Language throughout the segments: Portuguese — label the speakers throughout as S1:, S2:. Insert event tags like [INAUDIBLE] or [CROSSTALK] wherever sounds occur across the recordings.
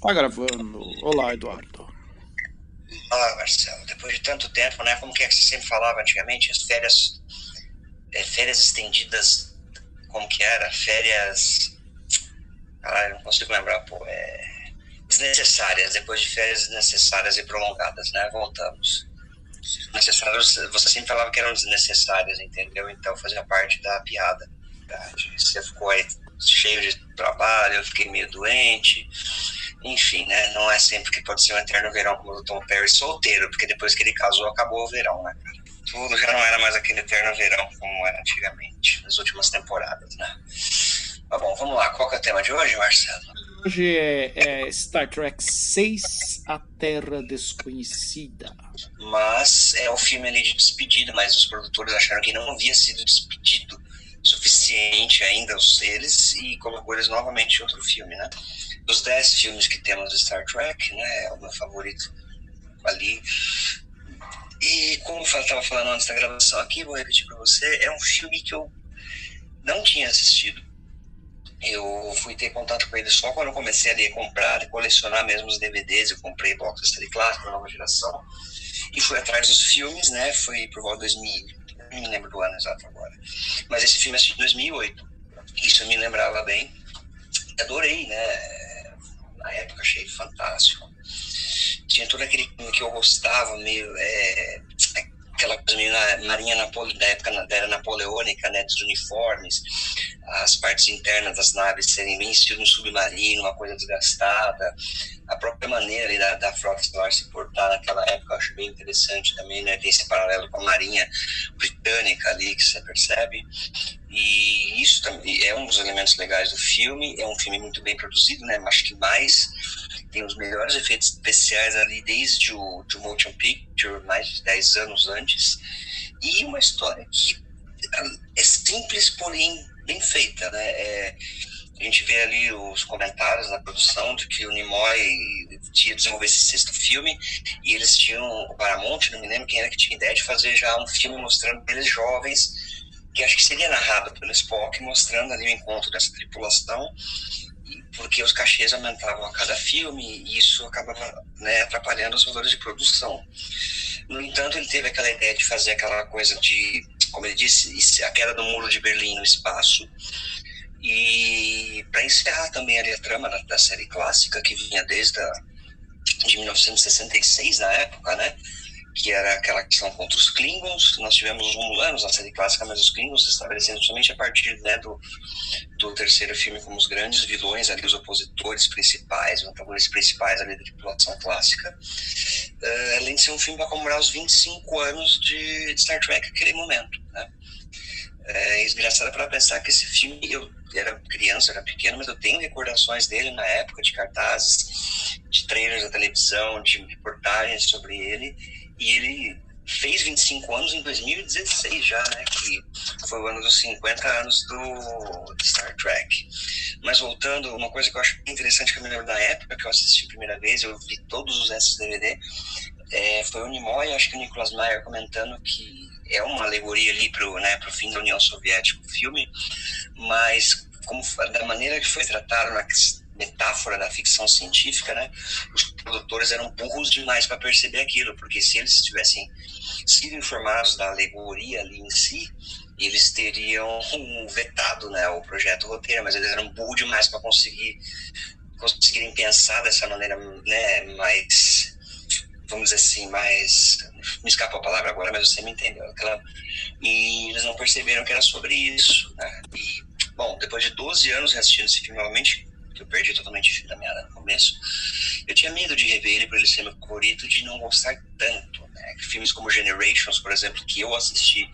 S1: Tá gravando. Olá, Eduardo.
S2: Olá, Marcelo. Depois de tanto tempo, né? Como que é que você sempre falava antigamente? As férias. É, férias estendidas. Como que era? Férias. Caralho, não consigo lembrar, pô. É. Desnecessárias. Depois de férias desnecessárias e prolongadas, né? Voltamos. Necessárias, você sempre falava que eram desnecessárias, entendeu? Então fazia parte da piada. Você ficou aí cheio de trabalho, eu fiquei meio doente enfim, né? Não é sempre que pode ser um eterno verão como o Tom Perry solteiro, porque depois que ele casou acabou o verão, né, cara? Tudo já não era mais aquele eterno verão como era antigamente, nas últimas temporadas, né? Mas bom, vamos lá. Qual que é o tema de hoje, Marcelo?
S1: Hoje é, é Star Trek 6, A Terra Desconhecida.
S2: Mas é o filme ali de despedida, mas os produtores acharam que não havia sido despedido suficiente ainda eles e colocou eles novamente em outro filme, né? Dos dez filmes que temos de Star Trek, né? É o meu favorito ali. E como eu estava falando antes da gravação aqui, vou repetir para você, é um filme que eu não tinha assistido. Eu fui ter contato com ele só quando eu comecei ali a comprar e colecionar mesmo os DVDs. Eu comprei box de série clássica, nova geração. E fui atrás dos filmes, né? Foi por volta de 2000. Não me lembro do ano exato agora. Mas esse filme é de 2008. Isso me lembrava bem. Adorei, né? Na época achei fantástico. Tinha todo aquele que eu gostava, meio. É, aquela coisa marinha Napole, da época da era napoleônica, né, dos uniformes, as partes internas das naves serem bem estilo um submarino, uma coisa desgastada, a própria maneira da, da frota estelar se portar naquela época eu acho bem interessante também, né, tem esse paralelo com a marinha britânica ali que você percebe, e isso também é um dos elementos legais do filme. É um filme muito bem produzido, né? Acho que mais tem os melhores efeitos especiais ali desde o do motion picture, mais de 10 anos antes. E uma história que é simples, porém bem feita, né? É, a gente vê ali os comentários na produção de que o Nimoy tinha desenvolver esse sexto filme e eles tinham o Paramount, não me lembro quem era que tinha ideia de fazer já um filme mostrando eles jovens que acho que seria narrado pelo Spock, mostrando ali o encontro dessa tripulação, porque os cachês aumentavam a cada filme e isso acabava né, atrapalhando os valores de produção. No entanto, ele teve aquela ideia de fazer aquela coisa de, como ele disse, a queda do muro de Berlim no espaço. E para encerrar também ali a trama da, da série clássica, que vinha desde a, de 1966, na época, né? Que era aquela questão contra os Klingons. Nós tivemos os Romulanos na série clássica, mas os Klingons se estabelecendo somente a partir né, do, do terceiro filme como os grandes vilões ali, os opositores principais, os antagonistas principais ali da tripulação clássica. Uh, além de ser um filme para comemorar os 25 anos de, de Star Trek naquele momento. Né? É engraçado para pensar que esse filme, eu era criança, era pequeno, mas eu tenho recordações dele na época de cartazes, de trailers da televisão, de reportagens sobre ele e ele fez 25 anos em 2016 já, né? Que foi o ano dos 50 anos do Star Trek. Mas voltando, uma coisa que eu acho interessante que eu me lembro da época que eu assisti a primeira vez, eu vi todos os do DVD, é, foi o Nimoy, acho que o Nicholas Meyer comentando que é uma alegoria ali pro, né, pro fim da União Soviética, o filme, mas como da maneira que foi tratado na metáfora da ficção científica, né? Os produtores eram burros demais para perceber aquilo, porque se eles tivessem sido informados da alegoria ali em si, eles teriam [LAUGHS] vetado, né, o projeto roteiro, mas eles eram burros demais para conseguir conseguirem pensar dessa maneira, né, mais vamos dizer assim, mais me escapa a palavra agora, mas você me entendeu. Aquela, e eles não perceberam que era sobre isso, né? E bom, depois de 12 anos assistindo esse filme novamente, que eu perdi totalmente o fio da meada no começo, eu tinha medo de rever ele por ele ser meu favorito, de não gostar tanto. Né? Filmes como Generations, por exemplo, que eu assisti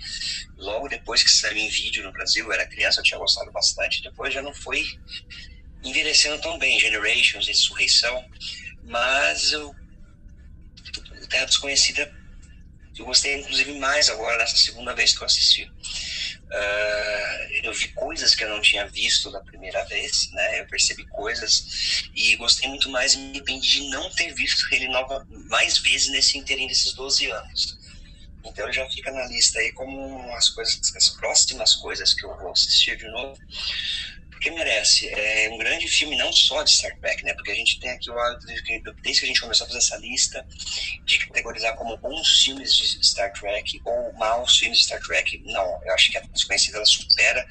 S2: logo depois que saiu em vídeo no Brasil, eu era criança, eu tinha gostado bastante, depois já não foi envelhecendo tão bem, Generations, Insurreição, mas eu Terra Desconhecida eu gostei inclusive mais agora nessa segunda vez que eu assisti. Uh, eu vi coisas que eu não tinha visto da primeira vez, né? Eu percebi coisas e gostei muito mais e me arrependi de não ter visto ele nova, mais vezes nesse inteirinho desses 12 anos. Então ele já fica na lista aí como as coisas, as próximas coisas que eu vou assistir de novo, porque merece. É um grande filme não só de Star Trek, né? Porque a gente tem aqui o desde que a gente começou a fazer essa lista, de categorizar como bons filmes de Star Trek ou maus filmes de Star Trek. Não, eu acho que a consequência dela supera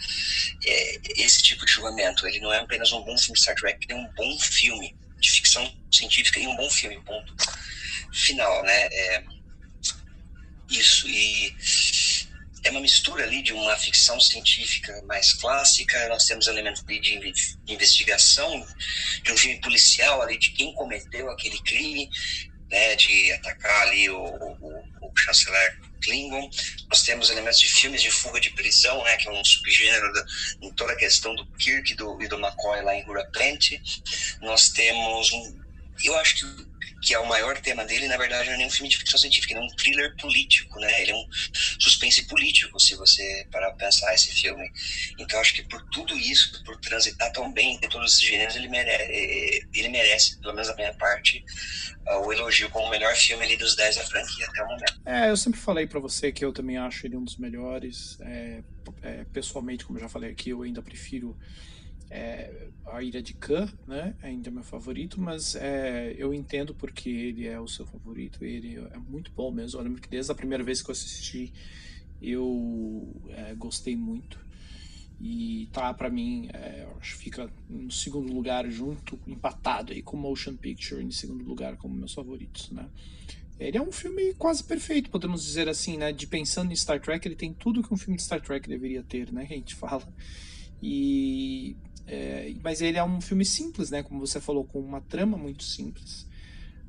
S2: é, esse tipo de julgamento. Ele não é apenas um bom filme de Star Trek, ele é um bom filme de ficção científica e um bom filme, ponto final, né? É, isso, e é uma mistura ali de uma ficção científica mais clássica, nós temos elementos de, de investigação, de um filme policial ali de quem cometeu aquele crime, né, de atacar ali o, o, o chanceler Klingon. Nós temos elementos de filmes de fuga de prisão, né, que é um subgênero da, em toda a questão do Kirk e do, e do McCoy lá em Hura Plenty. Nós temos eu acho que que é o maior tema dele, na verdade, não é nem um filme de ficção científica, ele é um thriller político, né? Ele é um suspense político, se você parar para pensar esse filme. Então, acho que por tudo isso, por transitar tão bem em todos esses gêneros, ele merece, ele merece, pelo menos da minha parte, o elogio como o melhor filme ali dos 10 da franquia até o momento.
S1: É, eu sempre falei para você que eu também acho ele um dos melhores. É, é, pessoalmente, como eu já falei aqui, eu ainda prefiro é, a Ilha de Khan, né? Ainda é meu favorito, mas é, eu entendo porque ele é o seu favorito. Ele é muito bom mesmo. Eu lembro que desde a primeira vez que eu assisti, eu é, gostei muito. E tá, para mim, é, acho que fica no segundo lugar junto, empatado aí com Motion Picture em segundo lugar como meus favoritos, né? Ele é um filme quase perfeito, podemos dizer assim, né? De pensando em Star Trek, ele tem tudo que um filme de Star Trek deveria ter, né? Que a gente fala. E é, mas ele é um filme simples, né? Como você falou, com uma trama muito simples.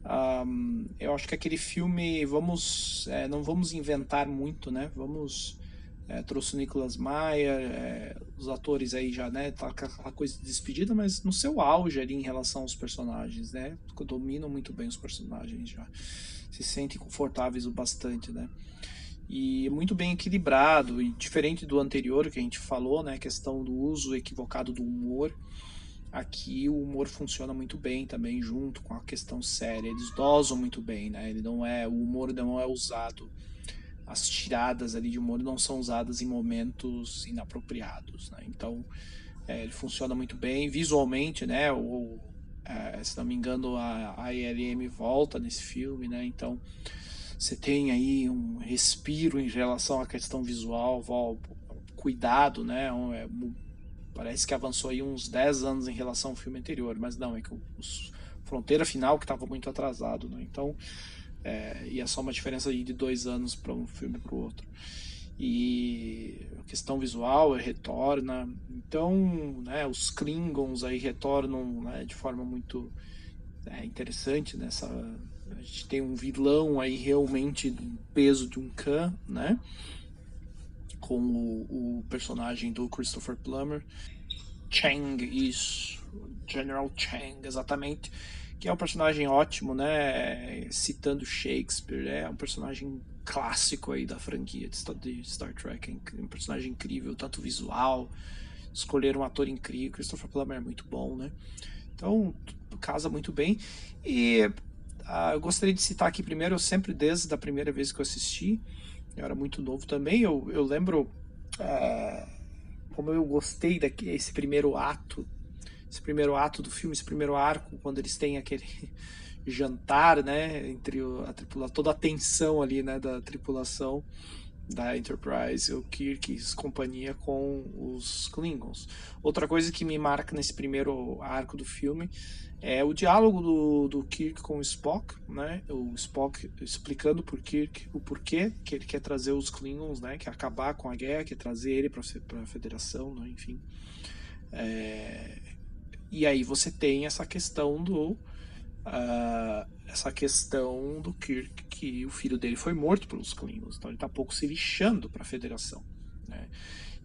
S1: Um, eu acho que aquele filme, vamos, é, não vamos inventar muito, né? Vamos é, trouxe o Nicolas Maia, é, os atores aí já, né? Tá aquela coisa de despedida, mas no seu auge ali em relação aos personagens, né? Dominam muito bem os personagens já, se sentem confortáveis o bastante, né? E muito bem equilibrado e diferente do anterior que a gente falou, né, questão do uso equivocado do humor. Aqui o humor funciona muito bem também junto com a questão séria. Eles dosam muito bem, né? Ele não é o humor não é usado as tiradas ali de humor não são usadas em momentos inapropriados, né? Então é, ele funciona muito bem visualmente, né? O, é, se não me engano a, a ILM volta nesse filme, né? Então você tem aí um respiro em relação à questão visual, cuidado, né? É, parece que avançou aí uns 10 anos em relação ao filme anterior, mas não, é que o Fronteira Final que estava muito atrasado, né? Então, é, e é só uma diferença de dois anos para um filme para o outro. E a questão visual retorna, então, né, os Klingons aí retornam né, de forma muito é, interessante nessa a gente tem um vilão aí realmente do peso de um Khan, né? Com o, o personagem do Christopher Plummer. Chang, isso. General Chang, exatamente. Que é um personagem ótimo, né? Citando Shakespeare. É um personagem clássico aí da franquia de Star Trek. É um personagem incrível, tanto visual. Escolher um ator incrível. Christopher Plummer é muito bom, né? Então, casa muito bem. E ah, eu gostaria de citar aqui primeiro, eu sempre, desde a primeira vez que eu assisti, eu era muito novo também, eu, eu lembro ah, como eu gostei desse primeiro ato, esse primeiro ato do filme, esse primeiro arco, quando eles têm aquele [LAUGHS] jantar, né, entre a tripulação, toda a tensão ali, né, da tripulação da Enterprise, o Kirk e companhia com os Klingons. Outra coisa que me marca nesse primeiro arco do filme é o diálogo do, do Kirk com o Spock, né? O Spock explicando por Kirk o porquê que ele quer trazer os Klingons, né? Quer acabar com a guerra, quer trazer ele para a Federação, né? Enfim. É... E aí você tem essa questão do uh, essa questão do Kirk que o filho dele foi morto pelos Klingons, então ele está pouco se lixando para a Federação, né?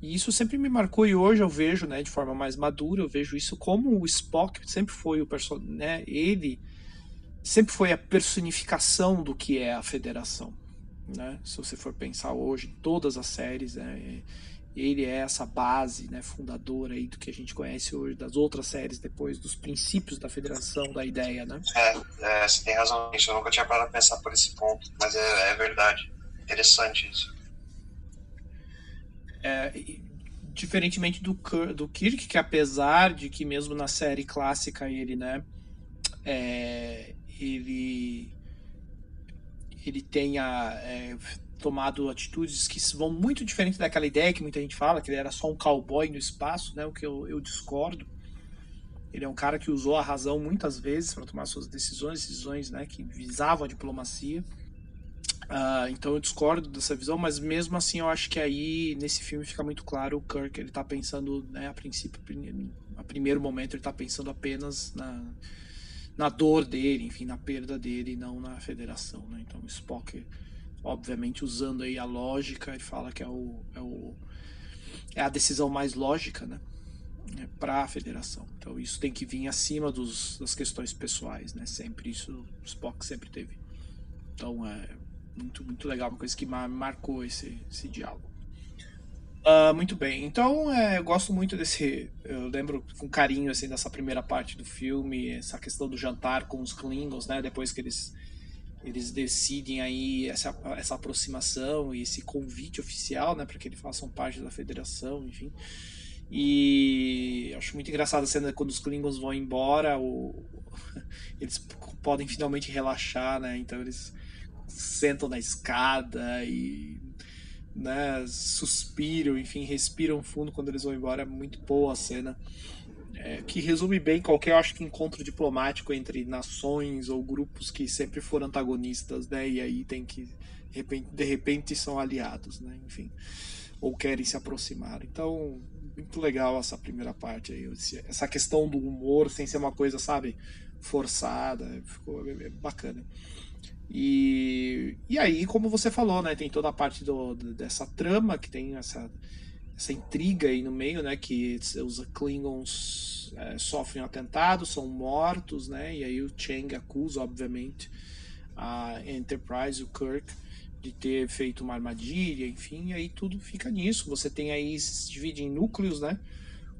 S1: E isso sempre me marcou e hoje eu vejo, né, de forma mais madura, eu vejo isso como o Spock sempre foi o personagem, né, ele sempre foi a personificação do que é a Federação, né? Se você for pensar hoje, todas as séries, né, ele é essa base, né, fundadora aí do que a gente conhece hoje das outras séries depois dos princípios da Federação, da ideia, né?
S2: É, é você tem razão nisso. Eu nunca tinha parado a pensar por esse ponto, mas é, é verdade. Interessante isso.
S1: É, diferentemente do, do Kirk, que apesar de que mesmo na série clássica ele, né, é, ele ele tenha é, tomado atitudes que vão muito diferente daquela ideia que muita gente fala, que ele era só um cowboy no espaço, né, o que eu, eu discordo. Ele é um cara que usou a razão muitas vezes para tomar suas decisões, decisões né, que visavam a diplomacia. Uh, então eu discordo dessa visão, mas mesmo assim eu acho que aí nesse filme fica muito claro o Kirk ele está pensando, né, a princípio, a primeiro momento ele está pensando apenas na, na dor dele, enfim, na perda dele, não na federação, né? Então Spock, obviamente usando aí a lógica, ele fala que é o é, o, é a decisão mais lógica, né? É para a federação. Então isso tem que vir acima dos, das questões pessoais, né? Sempre isso o Spock sempre teve. Então é muito, muito legal, uma coisa que marcou esse, esse diálogo. Uh, muito bem, então é, eu gosto muito desse. Eu lembro com carinho assim dessa primeira parte do filme, essa questão do jantar com os Klingons, né? Depois que eles eles decidem aí essa, essa aproximação e esse convite oficial, né, para que eles façam parte da federação, enfim. E acho muito engraçado a cena quando os Klingons vão embora, o... [LAUGHS] eles podem finalmente relaxar, né? Então eles sentam na escada e né, suspiram, enfim, respiram fundo quando eles vão embora. É muito boa a cena. É, que resume bem qualquer, acho que, encontro diplomático entre nações ou grupos que sempre foram antagonistas, né? E aí tem que, de repente, de repente são aliados, né? Enfim, ou querem se aproximar. Então, muito legal essa primeira parte aí. Essa questão do humor sem ser uma coisa, sabe, forçada. Ficou bacana. E, e aí, como você falou, né, tem toda a parte do, dessa trama, que tem essa, essa intriga aí no meio, né, que os Klingons é, sofrem um atentado, são mortos, né, e aí o Chang acusa, obviamente, a Enterprise, o Kirk, de ter feito uma armadilha, enfim, e aí tudo fica nisso. Você tem aí, se divide em núcleos, né,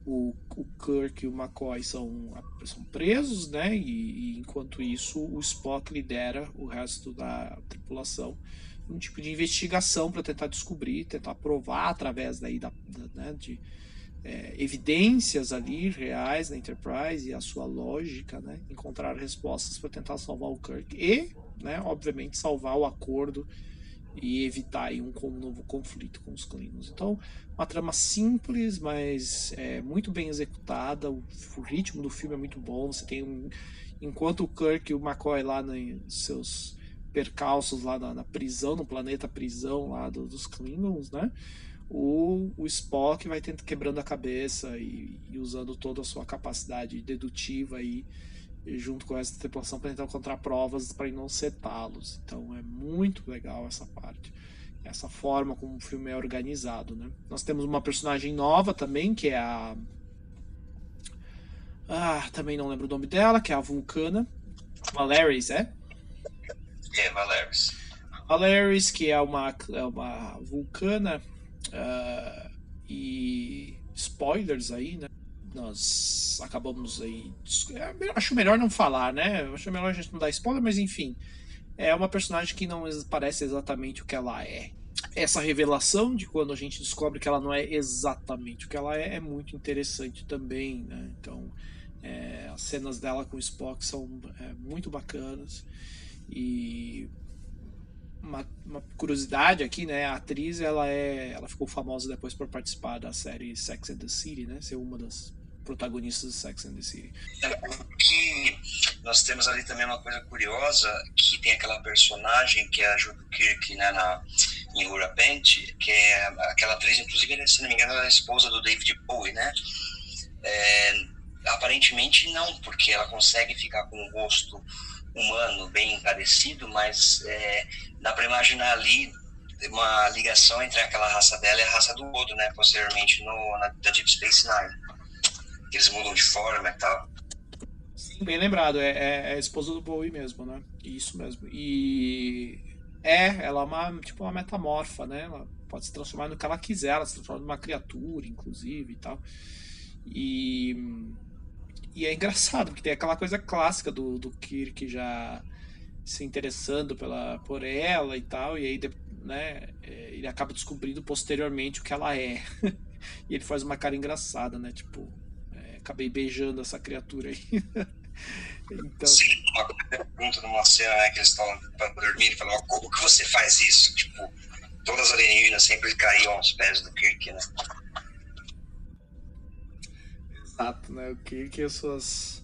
S1: o, o Kirk e o McCoy são, são presos, né? E, e, enquanto isso, o Spock lidera o resto da tripulação um tipo de investigação para tentar descobrir, tentar provar através daí da, da né, de é, evidências ali reais na Enterprise e a sua lógica, né? Encontrar respostas para tentar salvar o Kirk e, né? Obviamente salvar o acordo e evitar aí um, um novo conflito com os Klingons. Então, uma trama simples, mas é, muito bem executada. O, o, ritmo do filme é muito bom. Você tem um, enquanto o Kirk e o McCoy lá nos seus percalços lá na, na prisão, no planeta prisão lá do, dos Klingons, né? O, o Spock vai tendo, quebrando a cabeça e, e usando toda a sua capacidade dedutiva aí junto com essa tripulação para tentar encontrar provas para não setá-los. Então é muito legal essa parte, essa forma como o filme é organizado, né? Nós temos uma personagem nova também que é a ah, também não lembro o nome dela, que é a Vulcana, Valeris, é?
S2: É, Valeris.
S1: Valeris, que é uma é uma vulcana uh, e spoilers aí, né? nós acabamos aí. É, acho melhor não falar, né? Acho melhor a gente não dar spoiler, mas enfim. É uma personagem que não parece exatamente o que ela é. Essa revelação de quando a gente descobre que ela não é exatamente o que ela é é muito interessante também, né? Então, é, as cenas dela com o Spock são é, muito bacanas. E uma, uma, curiosidade aqui, né? A atriz, ela é, ela ficou famosa depois por participar da série Sex and the City, né? Ser uma das protagonistas do Sex and the City.
S2: Que nós temos ali também uma coisa curiosa, que tem aquela personagem que é a Judo Kirk né, na, em Urapente, que é aquela atriz, inclusive, se não me engano, ela é a esposa do David Bowie, né? É, aparentemente não, porque ela consegue ficar com o rosto humano bem encarecido, mas é, dá para imaginar ali uma ligação entre aquela raça dela e a raça do Odo, né? Posteriormente no, na, da Deep Space Nine eles mudam de forma e tal.
S1: Sim, bem lembrado, é, é, é a esposa do Bowie mesmo, né? Isso mesmo. E é, ela é uma, tipo uma metamorfa, né? Ela pode se transformar no que ela quiser, ela se transforma numa criatura, inclusive, e tal. E, e é engraçado, porque tem aquela coisa clássica do, do Kirk já se interessando pela, por ela e tal, e aí né, é, ele acaba descobrindo posteriormente o que ela é. [LAUGHS] e ele faz uma cara engraçada, né? Tipo, é, acabei beijando essa criatura aí. [LAUGHS]
S2: então... Sim, uma pergunta numa cena né, que eles estão para dormir e falam, como que você faz isso? Tipo, todas as alienígenas sempre caíam aos pés do Kirk, né?
S1: Exato, né? O Kirk e as suas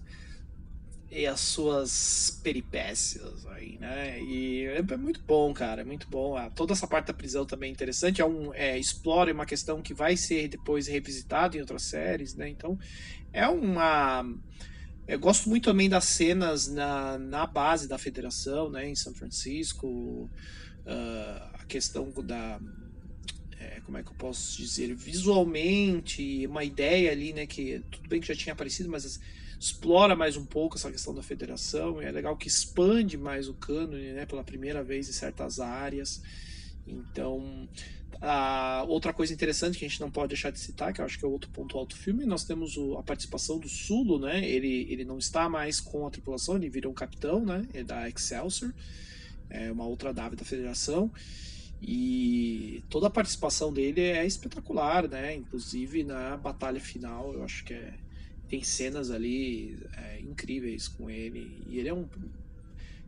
S1: e as suas peripécias aí, né? E é muito bom, cara, é muito bom. Ah, toda essa parte da prisão também é interessante. É um, é, explora uma questão que vai ser depois revisitada em outras séries, né? Então é uma. Eu gosto muito também das cenas na, na base da federação, né? Em São Francisco, uh, a questão da é, como é que eu posso dizer, visualmente, uma ideia ali, né, que tudo bem que já tinha aparecido, mas explora mais um pouco essa questão da federação, e é legal que expande mais o cânone, né, pela primeira vez em certas áreas. Então, a outra coisa interessante que a gente não pode deixar de citar, que eu acho que é outro ponto alto do filme, nós temos o, a participação do Sulo, né? Ele, ele não está mais com a tripulação, ele vira um capitão, né? É da Excelsior, é uma outra nave da Federação. E toda a participação dele é espetacular, né? Inclusive na batalha final, eu acho que é tem cenas ali é, incríveis com ele. E ele é um.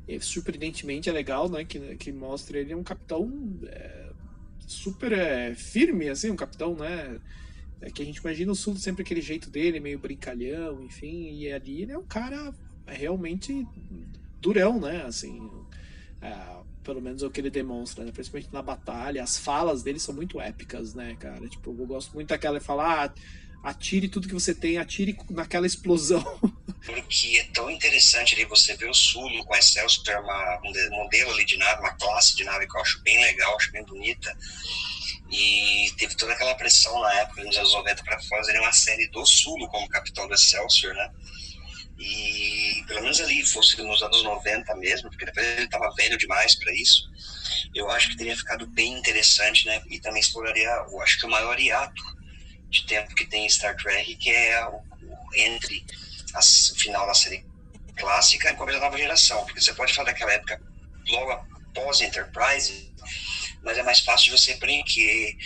S1: É, surpreendentemente é legal, né? Que, que mostra ele é um capitão é, super é, firme, assim, um capitão, né? É que a gente imagina o Sul sempre aquele jeito dele, meio brincalhão, enfim. E ali ele é um cara realmente durão, né? Assim. Pelo menos é o que ele demonstra, né? principalmente na batalha. As falas dele são muito épicas, né, cara? Tipo, eu gosto muito daquela de falar. Ah, atire tudo que você tem, atire naquela explosão. [LAUGHS]
S2: Porque é tão interessante ali você ver o Sulo com a Excelsior, é uma, um modelo ali de nave, uma classe de nave que eu acho bem legal, acho bem bonita. E teve toda aquela pressão na época, nos anos 90, para fazer uma série do Sulo como capitão do Excelsior, né? E pelo menos ali, fosse nos anos 90 mesmo, porque depois ele estava velho demais para isso, eu acho que teria ficado bem interessante, né? E também exploraria, eu acho que o maior hiato de tempo que tem Star Trek, que é o, entre o final da série clássica e o começo da nova geração. Porque você pode falar daquela época logo após Enterprise, mas é mais fácil de você preencher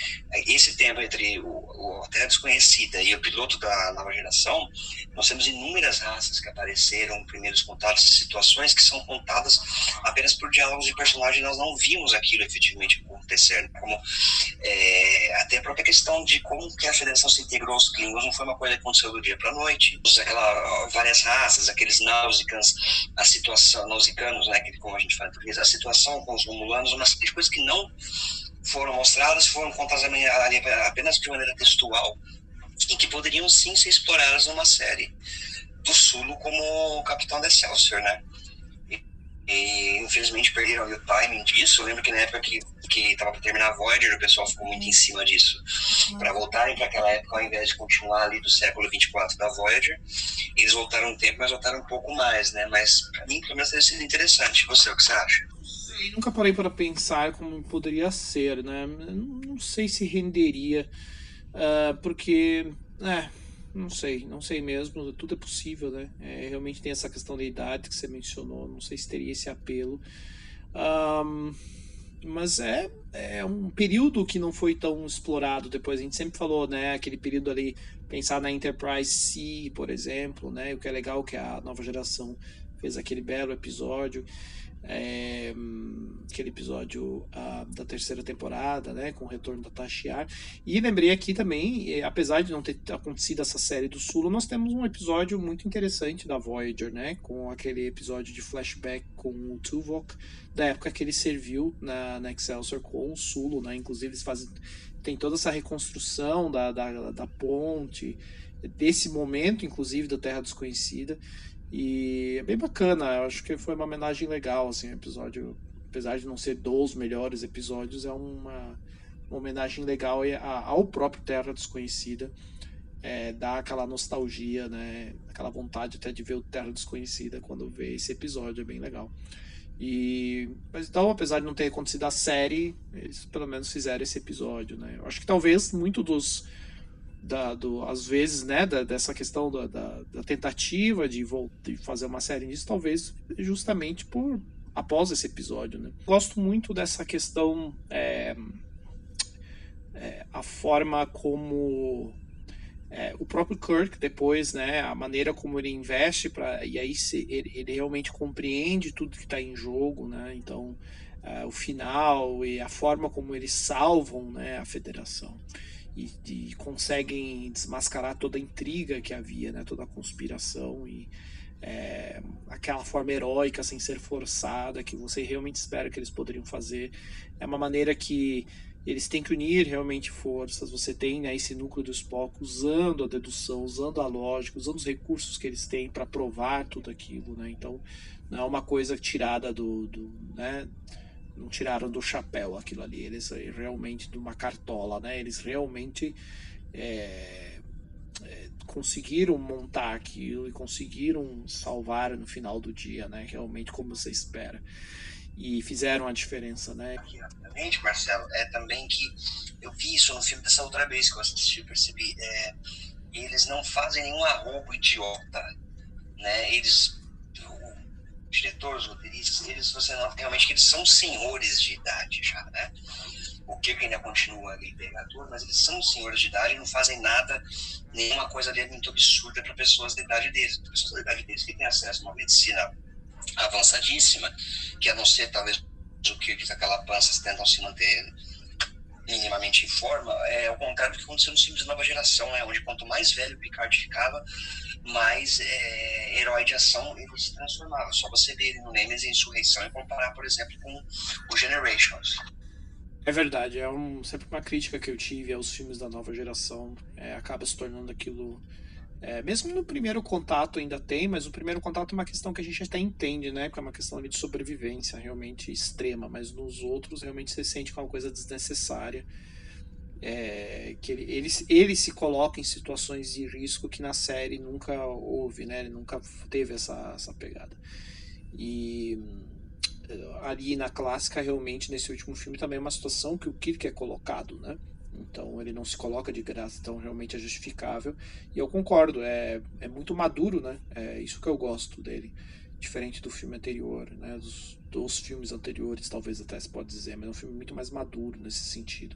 S2: esse tempo entre o, Terra Desconhecida e o piloto da nova geração. Nós temos inúmeras raças que apareceram, primeiros contatos, situações que são contadas apenas por diálogos de personagens. Nós não vimos aquilo efetivamente acontecer, como é, até a própria questão de como que a federação se integrou aos Klingons não foi uma coisa que aconteceu do dia para a noite. Aquela, várias raças, aqueles Nausicans, a situação, Nausicanos, né, que, como a gente fala em português, a situação com os Romulanos, uma série de coisas que não foram mostradas, foram contadas apenas de maneira textual e que poderiam sim ser exploradas numa série do Sulo como Capitão da Excelsior, né? E infelizmente perderam o timing disso. Eu lembro que na época que, que tava para terminar a Voyager, o pessoal ficou muito em cima disso. Para voltarem para aquela época, ao invés de continuar ali do século 24 da Voyager, eles voltaram um tempo, mas voltaram um pouco mais, né? Mas para mim, pelo menos, teria sido interessante. E você, o que você acha?
S1: Nunca parei para pensar como poderia ser, né? Não sei se renderia, uh, porque. É, não sei, não sei mesmo, tudo é possível, né? É, realmente tem essa questão da idade que você mencionou, não sei se teria esse apelo. Um, mas é, é um período que não foi tão explorado depois. A gente sempre falou, né? Aquele período ali, pensar na Enterprise C, por exemplo, né? O que é legal que a nova geração fez aquele belo episódio é, aquele episódio uh, da terceira temporada, né, com o retorno da Tashiar. E lembrei aqui também, eh, apesar de não ter acontecido essa série do Sulo, nós temos um episódio muito interessante da Voyager, né, com aquele episódio de flashback com o Tuvok, da época que ele serviu na, na Excelsior com o Sulo, né, inclusive eles fazem, tem toda essa reconstrução da, da, da ponte, desse momento, inclusive, da Terra Desconhecida. E é bem bacana, eu acho que foi uma homenagem legal, assim, episódio, apesar de não ser dos melhores episódios, é uma, uma homenagem legal ao próprio Terra Desconhecida. É, dá aquela nostalgia, né? Aquela vontade até de ver o Terra Desconhecida quando vê esse episódio, é bem legal. E, mas então, apesar de não ter acontecido a série, eles pelo menos fizeram esse episódio, né? Eu acho que talvez muito dos da, do, às vezes, né, da, dessa questão da, da, da tentativa de, de fazer uma série nisso, talvez justamente por após esse episódio, né. Gosto muito dessa questão é, é, a forma como é, o próprio Kirk depois, né, a maneira como ele investe para e aí se, ele, ele, realmente compreende tudo que está em jogo, né? Então uh, o final e a forma como eles salvam, né, a Federação e, e, conseguem desmascarar toda a intriga que havia, né, toda a conspiração e é, aquela forma heróica sem ser forçada que você realmente espera que eles poderiam fazer é uma maneira que eles têm que unir realmente forças. Você tem né, esse núcleo do Spock usando a dedução, usando a lógica, usando os recursos que eles têm para provar tudo aquilo. Né? Então, não é uma coisa tirada do. do né? Não tiraram do chapéu aquilo ali. Eles realmente, de uma cartola, né? eles realmente. É, é, conseguiram montar aquilo e conseguiram salvar no final do dia, né? Realmente como você espera e fizeram a diferença, né?
S2: Rapidamente, Marcelo, é também que eu vi isso no filme dessa outra vez que eu assisti, percebi, é, eles não fazem nenhum arrobo idiota, né? Eles, o diretor, os roteiristas, eles, você nota realmente que eles são senhores de idade já, né? O que ainda continua ali pegador, mas eles são senhores de idade e não fazem nada, nenhuma coisa ali muito absurda para pessoas da idade deles, pessoas da idade deles que têm acesso a uma medicina avançadíssima, que a não ser talvez o que diz aquela pança tentam se manter minimamente em forma, é o contrário do que aconteceu nos filmes de nova geração, é onde quanto mais velho o Picard ficava, mais é, herói de ação ele se transformava. Só você ver ele no Nemesis Insurreição e comparar, por exemplo, com o Generations.
S1: É verdade, é um, sempre uma crítica que eu tive aos filmes da nova geração. É, acaba se tornando aquilo é, mesmo no primeiro contato ainda tem, mas o primeiro contato é uma questão que a gente até entende, né? Porque é uma questão de sobrevivência realmente extrema, mas nos outros realmente você sente que é uma coisa desnecessária. É, que ele, ele, ele se coloca em situações de risco que na série nunca houve, né? Ele nunca teve essa, essa pegada. E ali na clássica, realmente, nesse último filme, também é uma situação que o Kirk é colocado, né? Então ele não se coloca de graça, então realmente é justificável. E eu concordo, é, é muito maduro, né? É isso que eu gosto dele. Diferente do filme anterior, né? Dos, dos filmes anteriores, talvez até se pode dizer, mas é um filme muito mais maduro nesse sentido.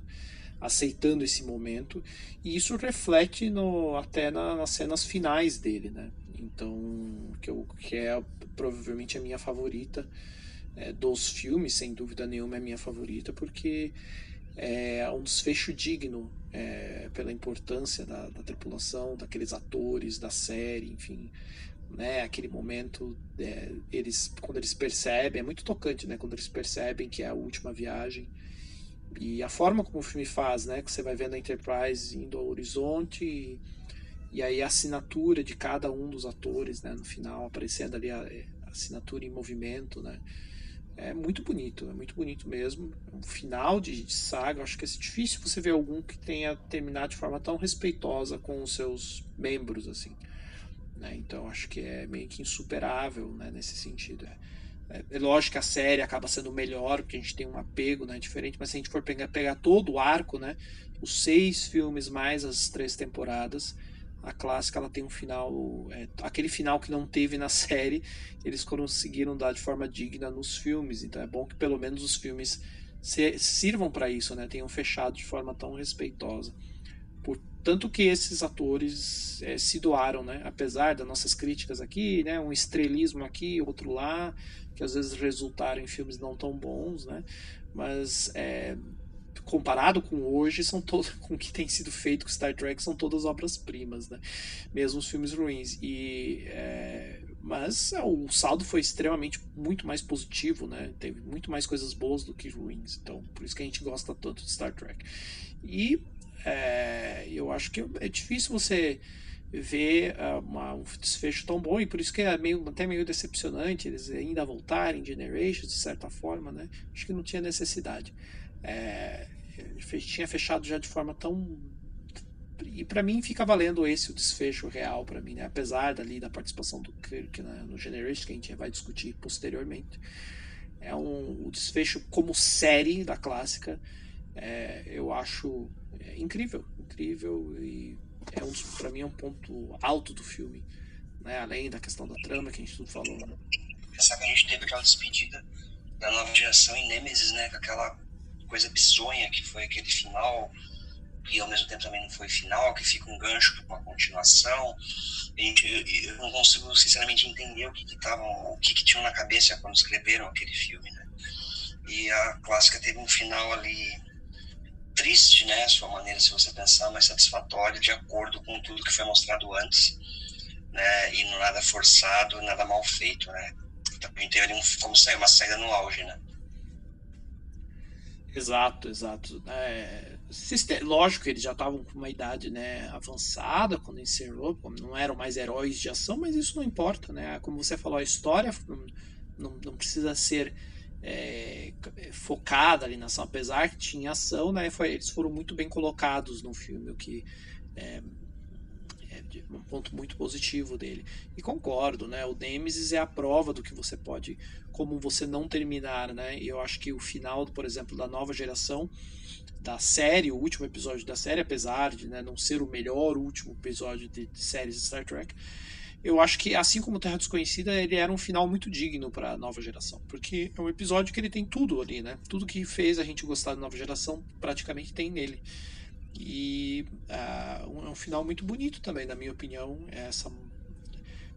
S1: Aceitando esse momento. E isso reflete no, até na, nas cenas finais dele, né? Então, que, eu, que é provavelmente a minha favorita é, dos filmes, sem dúvida nenhuma é a minha favorita, porque é um desfecho digno é, pela importância da, da, tripulação, daqueles atores, da série, enfim. Né, aquele momento, é, eles, quando eles percebem, é muito tocante, né, quando eles percebem que é a última viagem. E a forma como o filme faz, né, que você vai vendo a Enterprise indo ao horizonte e, e aí a assinatura de cada um dos atores, né, no final, aparecendo ali a, a assinatura em movimento, né, é muito bonito, é muito bonito mesmo. Um final de, de saga, acho que é difícil você ver algum que tenha terminado de forma tão respeitosa com os seus membros, assim. Né? Então acho que é meio que insuperável né, nesse sentido. É, é, é, lógico que a série acaba sendo melhor, porque a gente tem um apego né, diferente, mas se a gente for pegar, pegar todo o arco, né, os seis filmes mais as três temporadas, a clássica ela tem um final é, aquele final que não teve na [LAUGHS] série eles conseguiram dar de forma digna nos filmes então é bom que pelo menos os filmes se, sirvam para isso né tenham fechado de forma tão respeitosa. Tanto que esses atores é, se doaram né apesar das nossas críticas aqui né um estrelismo aqui outro lá que às vezes resultaram em filmes não tão bons né mas é, comparado com hoje, são todos [LAUGHS] com o que tem sido feito com Star Trek, são todas obras-primas, né? Mesmo os filmes ruins. E, é, mas é, o saldo foi extremamente muito mais positivo, né? Teve muito mais coisas boas do que ruins. Então, por isso que a gente gosta tanto de Star Trek. E é, eu acho que é difícil você ver uh, uma, um desfecho tão bom e por isso que é meio, até meio decepcionante eles ainda voltarem Generations de certa forma, né? Acho que não tinha necessidade. É, tinha fechado já de forma tão e para mim fica valendo esse o desfecho real para mim, né? apesar dali da participação do Kirk né? no Generation que a gente vai discutir posteriormente. É um o desfecho como série da clássica, é, eu acho é, incrível, incrível e é um para mim é um ponto alto do filme, né? Além da questão da trama que a gente tudo falou. Né?
S2: Pensar que a gente teve aquela despedida da nova geração em Nemesis, né? Com aquela coisa bizonha que foi aquele final e ao mesmo tempo também não foi final, que fica um gancho para uma continuação. E, eu não consigo sinceramente entender o que que tavam, o que que tinham na cabeça quando escreveram aquele filme, né? E a clássica teve um final ali triste, né, a sua maneira se você pensar, mas satisfatório de acordo com tudo que foi mostrado antes, né, e nada forçado, nada mal feito, né. Gente teve ali um, como saiu uma saída no auge, né.
S1: Exato, exato. É, lógico eles já estavam com uma idade né, avançada quando encerrou, não eram mais heróis de ação, mas isso não importa, né? Como você falou, a história não, não, não precisa ser é, focada ali na ação, apesar que tinha ação, né? Foi, eles foram muito bem colocados no filme, o que é, é um ponto muito positivo dele. E concordo, né? O Nemesis é a prova do que você pode, como você não terminar, né? E eu acho que o final, por exemplo, da nova geração da série, o último episódio da série, apesar de né, não ser o melhor último episódio de, de séries de Star Trek, eu acho que, assim como Terra Desconhecida, ele era um final muito digno para a nova geração. Porque é um episódio que ele tem tudo ali, né? Tudo que fez a gente gostar da nova geração praticamente tem nele. E uh, é um final muito bonito também, na minha opinião. Essa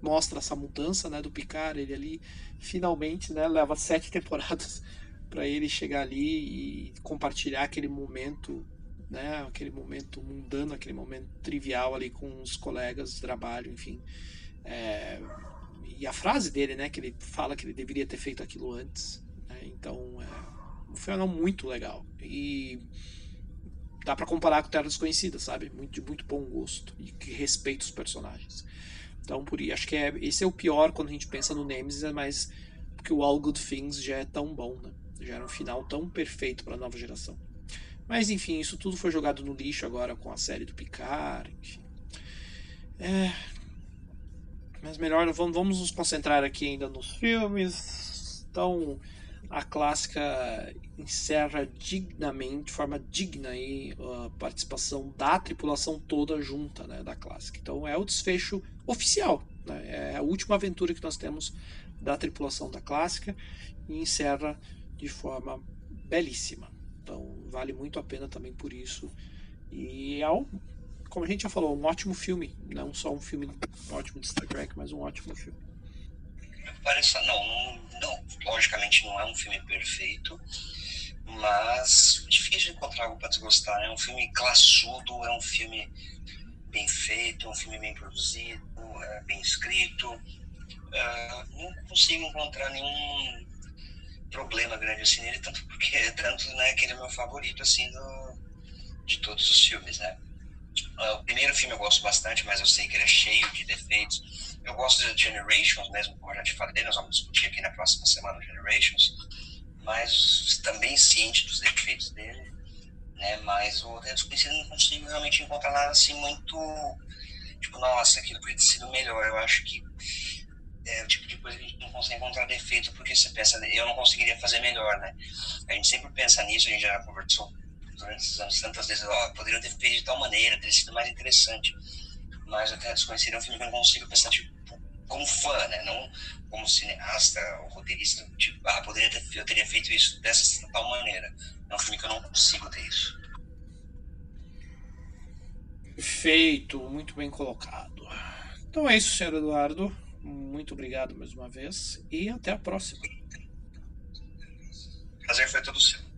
S1: mostra essa mudança né, do Picard. Ele ali finalmente né, leva sete [LAUGHS] temporadas para ele chegar ali e compartilhar aquele momento né, aquele momento mundano, aquele momento trivial ali com os colegas de trabalho, enfim. É, e a frase dele, né, que ele fala que ele deveria ter feito aquilo antes. Né, então, é um final muito legal. E dá para comparar com Terra Desconhecida, sabe? Muito, de muito bom gosto e que respeita os personagens. Então, por acho que é, esse é o pior quando a gente pensa no Nemesis, é mais porque o All Good Things já é tão bom, né? Já era um final tão perfeito para a nova geração. Mas enfim, isso tudo foi jogado no lixo agora com a série do Picard, enfim. É, mas melhor, vamos, vamos nos concentrar aqui ainda nos filmes. Então, a clássica encerra dignamente, de forma digna aí, a participação da tripulação toda junta né, da clássica. Então é o desfecho oficial, né, é a última aventura que nós temos da tripulação da clássica e encerra de forma belíssima. Então vale muito a pena também por isso. E é como a gente já falou, um ótimo filme. Não só um filme ótimo de Star Trek, mas um ótimo filme.
S2: Parece, não, não, logicamente não é um filme perfeito, mas difícil de encontrar algo para desgostar. Né? É um filme classudo, é um filme bem feito, é um filme bem produzido, é bem escrito. Uh, não consigo encontrar nenhum problema grande assim nele, tanto porque tanto né, que ele é meu favorito assim do, de todos os filmes, né? Uh, o primeiro filme eu gosto bastante, mas eu sei que ele é cheio de defeitos. Eu gosto de Generations, mesmo como eu já te falei, nós vamos discutir aqui na próxima semana Generations, mas também ciente dos defeitos dele, né? Mas o Deus Desconhecido não consigo realmente encontrar nada assim muito. Tipo, nossa, aquilo podia ter sido melhor. Eu acho que é o tipo de coisa que a gente não consegue encontrar defeito porque você pensa, eu não conseguiria fazer melhor, né? A gente sempre pensa nisso, a gente já conversou durante esses anos tantas vezes, oh, poderiam ter feito de tal maneira, teria sido mais interessante. Mas até desconhecer é um filme que eu não consigo pensar, tipo, como fã, né? Não como cineasta ou roteirista, tipo, ah, poderia ter, eu teria feito isso dessa tal maneira. É um filme que eu não consigo ter isso.
S1: Perfeito, muito bem colocado. Então é isso, senhor Eduardo. Muito obrigado mais uma vez e até a próxima.
S2: Prazer foi todo seu.